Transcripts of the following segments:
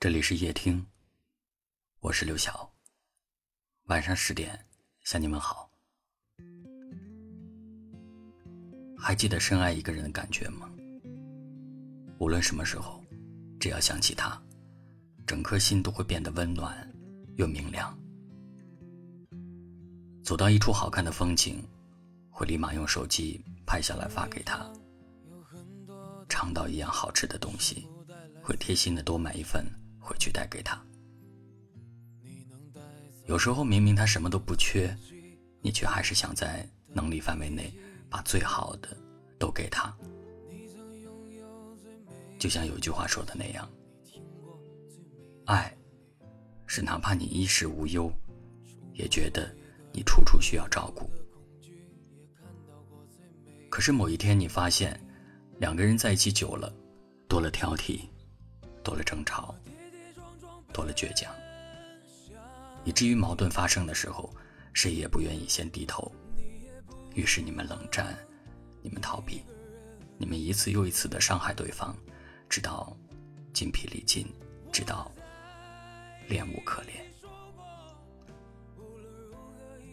这里是夜听，我是刘晓。晚上十点向你们好。还记得深爱一个人的感觉吗？无论什么时候，只要想起他，整颗心都会变得温暖又明亮。走到一处好看的风景，会立马用手机拍下来发给他；尝到一样好吃的东西，会贴心的多买一份。回去带给他。有时候明明他什么都不缺，你却还是想在能力范围内把最好的都给他。就像有一句话说的那样，爱是哪怕你衣食无忧，也觉得你处处需要照顾。可是某一天你发现，两个人在一起久了，多了挑剔，多了争吵。多了倔强，以至于矛盾发生的时候，谁也不愿意先低头。于是你们冷战，你们逃避，你们一次又一次的伤害对方，直到筋疲力尽，直到恋无可恋。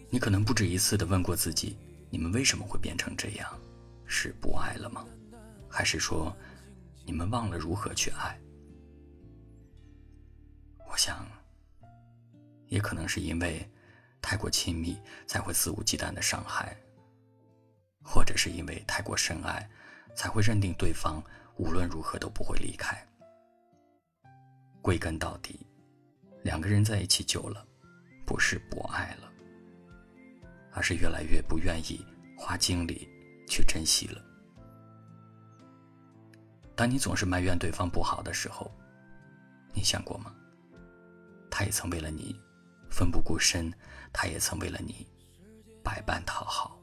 你可能不止一次的问过自己：你们为什么会变成这样？是不爱了吗？还是说你们忘了如何去爱？我想，也可能是因为太过亲密，才会肆无忌惮的伤害；或者是因为太过深爱，才会认定对方无论如何都不会离开。归根到底，两个人在一起久了，不是不爱了，而是越来越不愿意花精力去珍惜了。当你总是埋怨对方不好的时候，你想过吗？他也曾为了你奋不顾身，他也曾为了你百般讨好，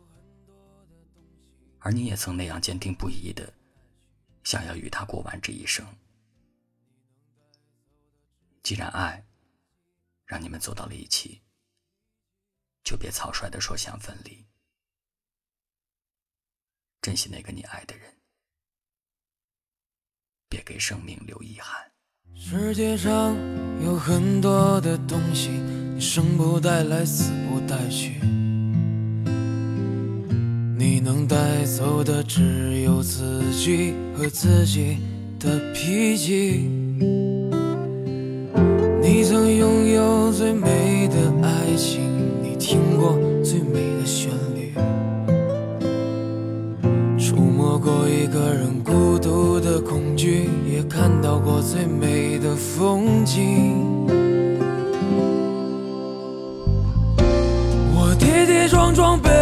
而你也曾那样坚定不移的想要与他过完这一生。既然爱让你们走到了一起，就别草率的说想分离，珍惜那个你爱的人，别给生命留遗憾。世界上有很多的东西，你生不带来，死不带去。你能带走的只有自己和自己的脾气。你曾拥有最美的爱情，你听过最美的旋律，的恐惧。也看到过最美的风景，我跌跌撞撞奔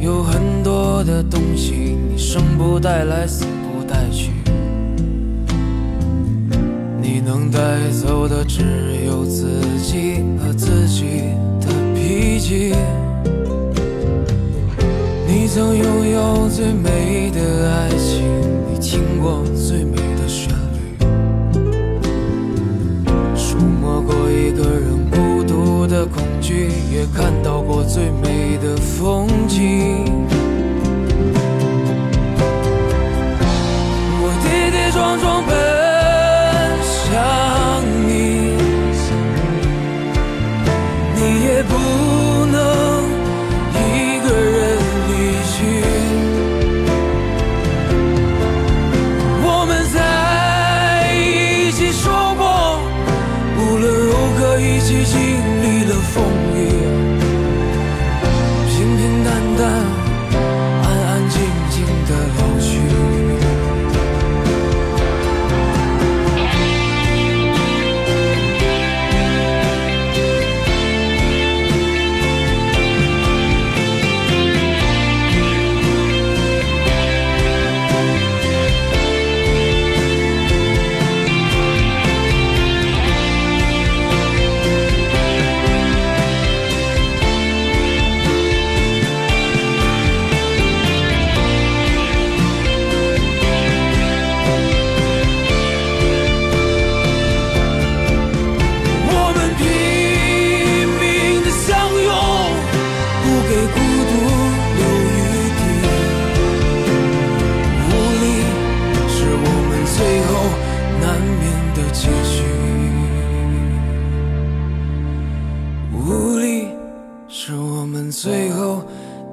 有很多的东西，你生不带来，死不带去。你能带走的只有自己和自己的脾气。你曾拥有最美的爱情，你听过最美的旋律，触摸过一个人孤独的恐惧，也看到过最美的风景。我跌跌撞撞奔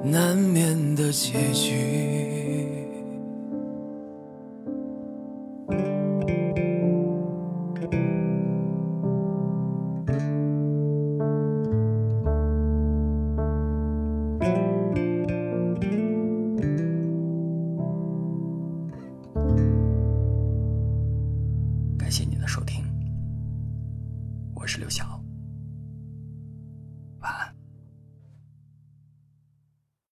难免的结局。感谢您的收听，我是刘晓。